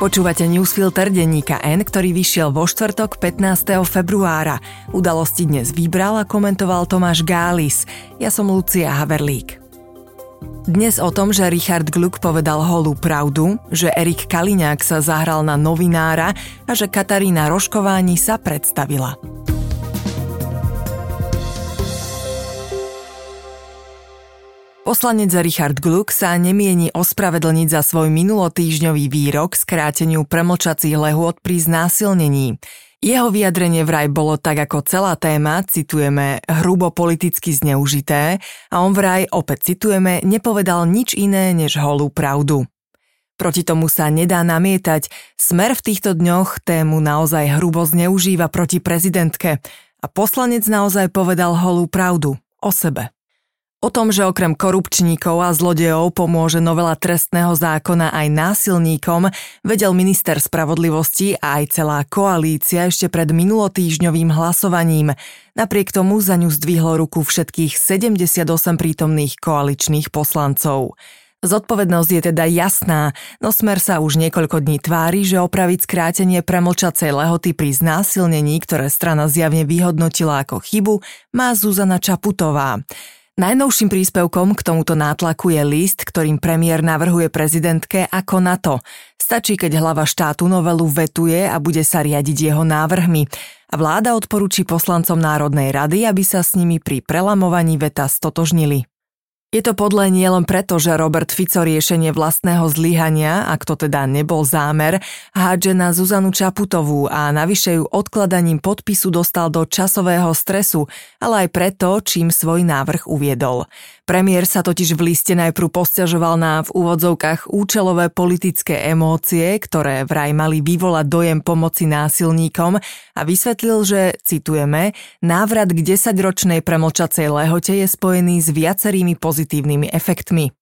Počúvate newsfilter denníka N, ktorý vyšiel vo štvrtok 15. februára. Udalosti dnes vybral a komentoval Tomáš Gális. Ja som Lucia Haverlík. Dnes o tom, že Richard Gluck povedal holú pravdu, že Erik Kaliňák sa zahral na novinára a že Katarína Roškováni sa predstavila. Poslanec Richard Gluck sa nemieni ospravedlniť za svoj minulotýžňový výrok skráteniu premlčacích lehôd pri znásilnení. Jeho vyjadrenie vraj bolo tak ako celá téma, citujeme, hrubo politicky zneužité a on vraj, opäť citujeme, nepovedal nič iné než holú pravdu. Proti tomu sa nedá namietať, smer v týchto dňoch tému naozaj hrubo zneužíva proti prezidentke a poslanec naozaj povedal holú pravdu o sebe. O tom, že okrem korupčníkov a zlodejov pomôže novela trestného zákona aj násilníkom, vedel minister spravodlivosti a aj celá koalícia ešte pred minulotýžňovým hlasovaním. Napriek tomu za ňu zdvihlo ruku všetkých 78 prítomných koaličných poslancov. Zodpovednosť je teda jasná, no Smer sa už niekoľko dní tvári, že opraviť skrátenie premlčacej lehoty pri znásilnení, ktoré strana zjavne vyhodnotila ako chybu, má Zuzana Čaputová. Najnovším príspevkom k tomuto nátlaku je list, ktorým premiér navrhuje prezidentke ako na to. Stačí, keď hlava štátu novelu vetuje a bude sa riadiť jeho návrhmi. A vláda odporúči poslancom Národnej rady, aby sa s nimi pri prelamovaní veta stotožnili. Je to podľa nie len preto, že Robert Fico riešenie vlastného zlyhania, ak to teda nebol zámer, hádže na Zuzanu Čaputovú a navyše ju odkladaním podpisu dostal do časového stresu, ale aj preto, čím svoj návrh uviedol. Premiér sa totiž v liste najprv posťažoval na v úvodzovkách účelové politické emócie, ktoré vraj mali vyvolať dojem pomoci násilníkom a vysvetlil, že, citujeme, návrat k 10-ročnej premlčacej lehote je spojený s viacerými pozitívnymi efektmi.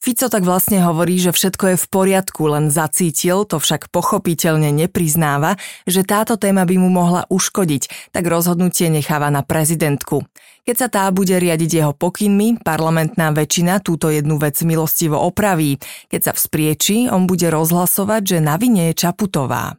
Fico tak vlastne hovorí, že všetko je v poriadku, len zacítil, to však pochopiteľne nepriznáva, že táto téma by mu mohla uškodiť, tak rozhodnutie necháva na prezidentku. Keď sa tá bude riadiť jeho pokynmi, parlamentná väčšina túto jednu vec milostivo opraví. Keď sa vzprieči, on bude rozhlasovať, že na vine je Čaputová.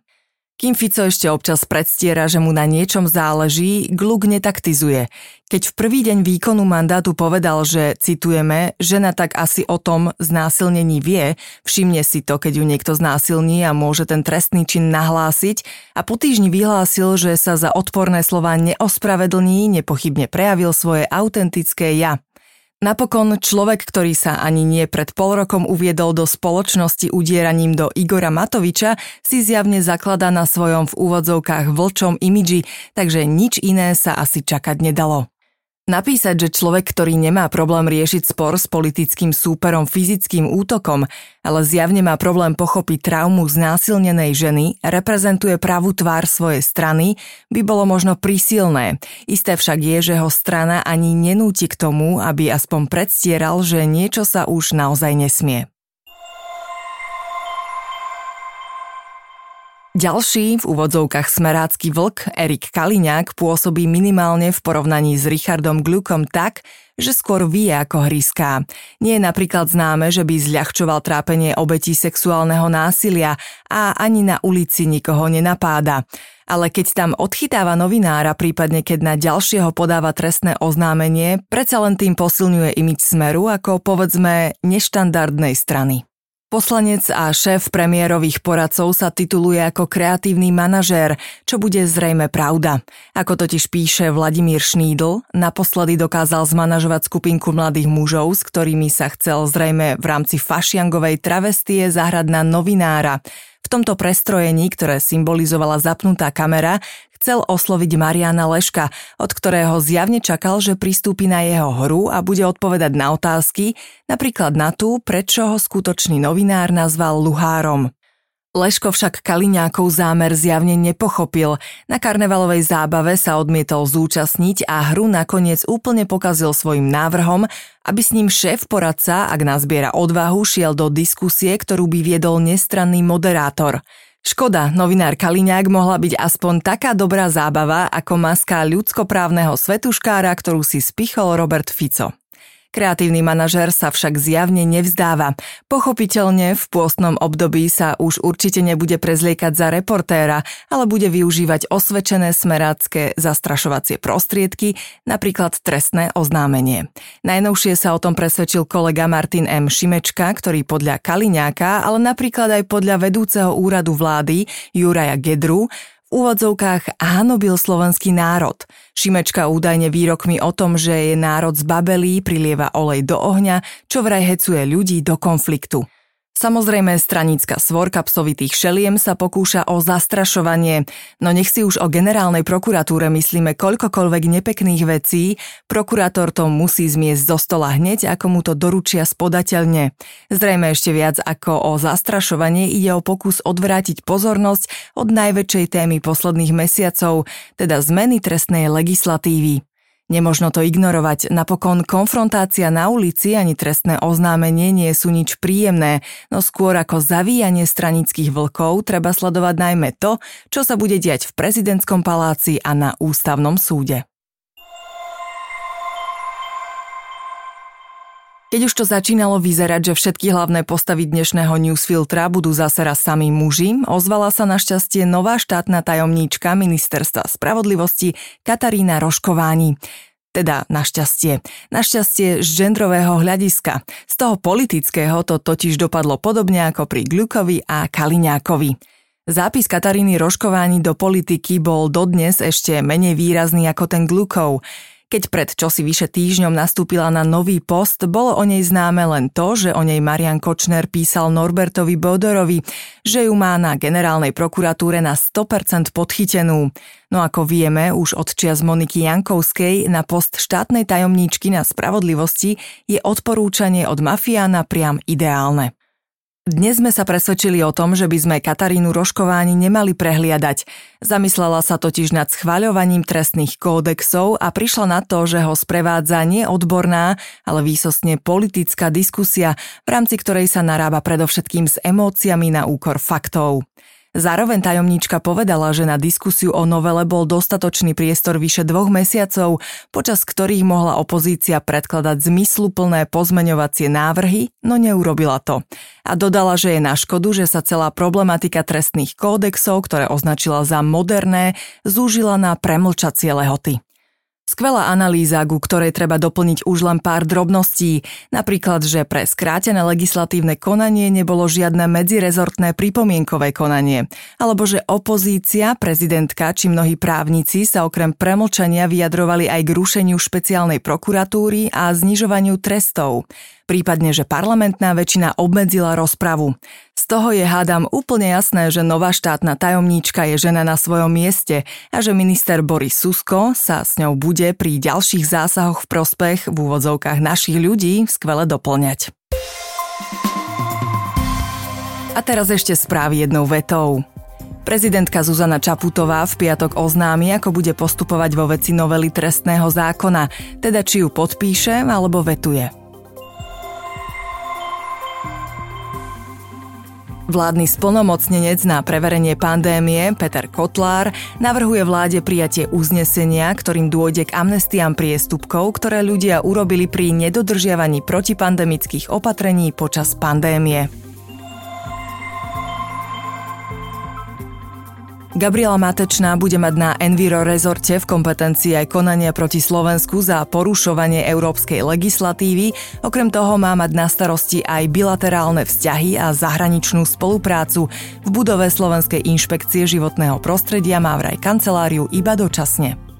Kým Fico ešte občas predstiera, že mu na niečom záleží, Gluk netaktizuje. Keď v prvý deň výkonu mandátu povedal, že, citujeme, žena tak asi o tom znásilnení vie, všimne si to, keď ju niekto znásilní a môže ten trestný čin nahlásiť a po týždni vyhlásil, že sa za odporné slova neospravedlní, nepochybne prejavil svoje autentické ja. Napokon človek, ktorý sa ani nie pred pol rokom uviedol do spoločnosti udieraním do Igora Matoviča, si zjavne zakladá na svojom v úvodzovkách vlčom imidži, takže nič iné sa asi čakať nedalo. Napísať, že človek, ktorý nemá problém riešiť spor s politickým súperom fyzickým útokom, ale zjavne má problém pochopiť traumu znásilnenej ženy, reprezentuje pravú tvár svojej strany, by bolo možno prísilné. Isté však je, že ho strana ani nenúti k tomu, aby aspoň predstieral, že niečo sa už naozaj nesmie. Ďalší, v úvodzovkách smerácky vlk, Erik Kaliňák, pôsobí minimálne v porovnaní s Richardom Glukom tak, že skôr vie ako hryská. Nie je napríklad známe, že by zľahčoval trápenie obetí sexuálneho násilia a ani na ulici nikoho nenapáda. Ale keď tam odchytáva novinára, prípadne keď na ďalšieho podáva trestné oznámenie, predsa len tým posilňuje imiť smeru ako povedzme neštandardnej strany. Poslanec a šéf premiérových poradcov sa tituluje ako kreatívny manažér, čo bude zrejme pravda. Ako totiž píše Vladimír Šnídl, naposledy dokázal zmanažovať skupinku mladých mužov, s ktorými sa chcel zrejme v rámci fašiangovej travestie zahrať na novinára. Tomto prestrojení, ktoré symbolizovala zapnutá kamera, chcel osloviť Mariana Leška, od ktorého zjavne čakal, že pristúpi na jeho hru a bude odpovedať na otázky, napríklad na tú, prečo ho skutočný novinár nazval Luhárom. Leško však Kaliňákov zámer zjavne nepochopil. Na karnevalovej zábave sa odmietol zúčastniť a hru nakoniec úplne pokazil svojim návrhom, aby s ním šéf poradca, ak nazbiera odvahu, šiel do diskusie, ktorú by viedol nestranný moderátor – Škoda, novinár Kaliňák mohla byť aspoň taká dobrá zábava ako maska ľudskoprávneho svetuškára, ktorú si spichol Robert Fico. Kreatívny manažer sa však zjavne nevzdáva. Pochopiteľne v pôstnom období sa už určite nebude prezliekať za reportéra, ale bude využívať osvedčené smerácké zastrašovacie prostriedky, napríklad trestné oznámenie. Najnovšie sa o tom presvedčil kolega Martin M. Šimečka, ktorý podľa Kaliňáka, ale napríklad aj podľa vedúceho úradu vlády Juraja Gedru úvodzovkách hanobil slovenský národ. Šimečka údajne výrokmi o tom, že je národ zbabelý, prilieva olej do ohňa, čo vraj hecuje ľudí do konfliktu. Samozrejme, stranická svorka psovitých šeliem sa pokúša o zastrašovanie, no nech si už o generálnej prokuratúre myslíme koľkokoľvek nepekných vecí, prokurátor to musí zmiesť zo stola hneď, ako mu to doručia spodateľne. Zrejme ešte viac ako o zastrašovanie ide o pokus odvrátiť pozornosť od najväčšej témy posledných mesiacov, teda zmeny trestnej legislatívy. Nemožno to ignorovať, napokon konfrontácia na ulici ani trestné oznámenie nie sú nič príjemné, no skôr ako zavíjanie stranických vlkov treba sledovať najmä to, čo sa bude diať v prezidentskom paláci a na ústavnom súde. Keď už to začínalo vyzerať, že všetky hlavné postavy dnešného newsfiltra budú zase raz sami muži, ozvala sa našťastie nová štátna tajomníčka ministerstva spravodlivosti Katarína Roškováni. Teda našťastie. Našťastie z gendrového hľadiska. Z toho politického to totiž dopadlo podobne ako pri Glukovi a Kaliňákovi. Zápis Kataríny Roškováni do politiky bol dodnes ešte menej výrazný ako ten Glukov. Keď pred čosi vyše týždňom nastúpila na nový post, bolo o nej známe len to, že o nej Marian Kočner písal Norbertovi Bodorovi, že ju má na generálnej prokuratúre na 100% podchytenú. No ako vieme, už od čias Moniky Jankovskej na post štátnej tajomníčky na spravodlivosti je odporúčanie od mafiána priam ideálne. Dnes sme sa presvedčili o tom, že by sme Katarínu Roškováni nemali prehliadať. Zamyslela sa totiž nad schváľovaním trestných kódexov a prišla na to, že ho sprevádza nie odborná, ale výsostne politická diskusia, v rámci ktorej sa narába predovšetkým s emóciami na úkor faktov. Zároveň tajomníčka povedala, že na diskusiu o novele bol dostatočný priestor vyše dvoch mesiacov, počas ktorých mohla opozícia predkladať zmysluplné pozmeňovacie návrhy, no neurobila to. A dodala, že je na škodu, že sa celá problematika trestných kódexov, ktoré označila za moderné, zúžila na premlčacie lehoty. Skvelá analýza, ku ktorej treba doplniť už len pár drobností, napríklad, že pre skrátené legislatívne konanie nebolo žiadne medzirezortné pripomienkové konanie, alebo že opozícia, prezidentka či mnohí právnici sa okrem premlčania vyjadrovali aj k rušeniu špeciálnej prokuratúry a znižovaniu trestov prípadne, že parlamentná väčšina obmedzila rozpravu. Z toho je hádam úplne jasné, že nová štátna tajomníčka je žena na svojom mieste a že minister Boris Susko sa s ňou bude pri ďalších zásahoch v prospech v úvodzovkách našich ľudí skvele doplňať. A teraz ešte správy jednou vetou. Prezidentka Zuzana Čaputová v piatok oznámi, ako bude postupovať vo veci novely trestného zákona, teda či ju podpíše alebo vetuje. Vládny splnomocnenec na preverenie pandémie Peter Kotlár navrhuje vláde prijatie uznesenia, ktorým dôjde k amnestiám priestupkov, ktoré ľudia urobili pri nedodržiavaní protipandemických opatrení počas pandémie. Gabriela Matečná bude mať na Enviro rezorte v kompetencii aj konania proti Slovensku za porušovanie európskej legislatívy. Okrem toho má mať na starosti aj bilaterálne vzťahy a zahraničnú spoluprácu. V budove Slovenskej inšpekcie životného prostredia má vraj kanceláriu iba dočasne.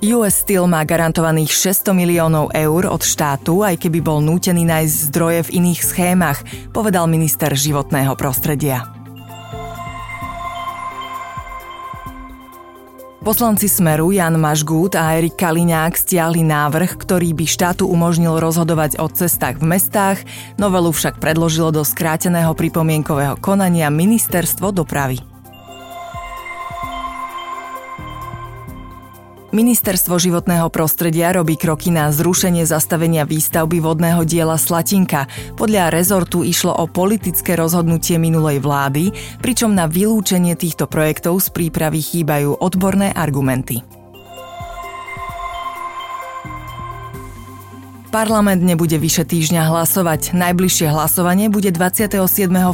US Steel má garantovaných 600 miliónov eur od štátu, aj keby bol nútený nájsť zdroje v iných schémach, povedal minister životného prostredia. Poslanci Smeru Jan Mažgút a Erik Kaliňák stiahli návrh, ktorý by štátu umožnil rozhodovať o cestách v mestách, novelu však predložilo do skráteného pripomienkového konania Ministerstvo dopravy. Ministerstvo životného prostredia robí kroky na zrušenie zastavenia výstavby vodného diela Slatinka. Podľa rezortu išlo o politické rozhodnutie minulej vlády, pričom na vylúčenie týchto projektov z prípravy chýbajú odborné argumenty. Parlament nebude vyše týždňa hlasovať. Najbližšie hlasovanie bude 27.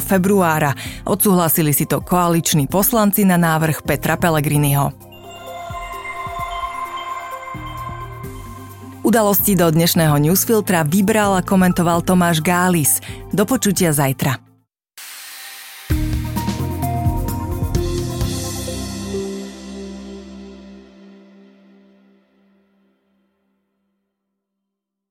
februára. Odsúhlasili si to koaliční poslanci na návrh Petra Pellegriniho. Udalosti do dnešného newsfiltra vybral a komentoval Tomáš Gális. Do počutia zajtra.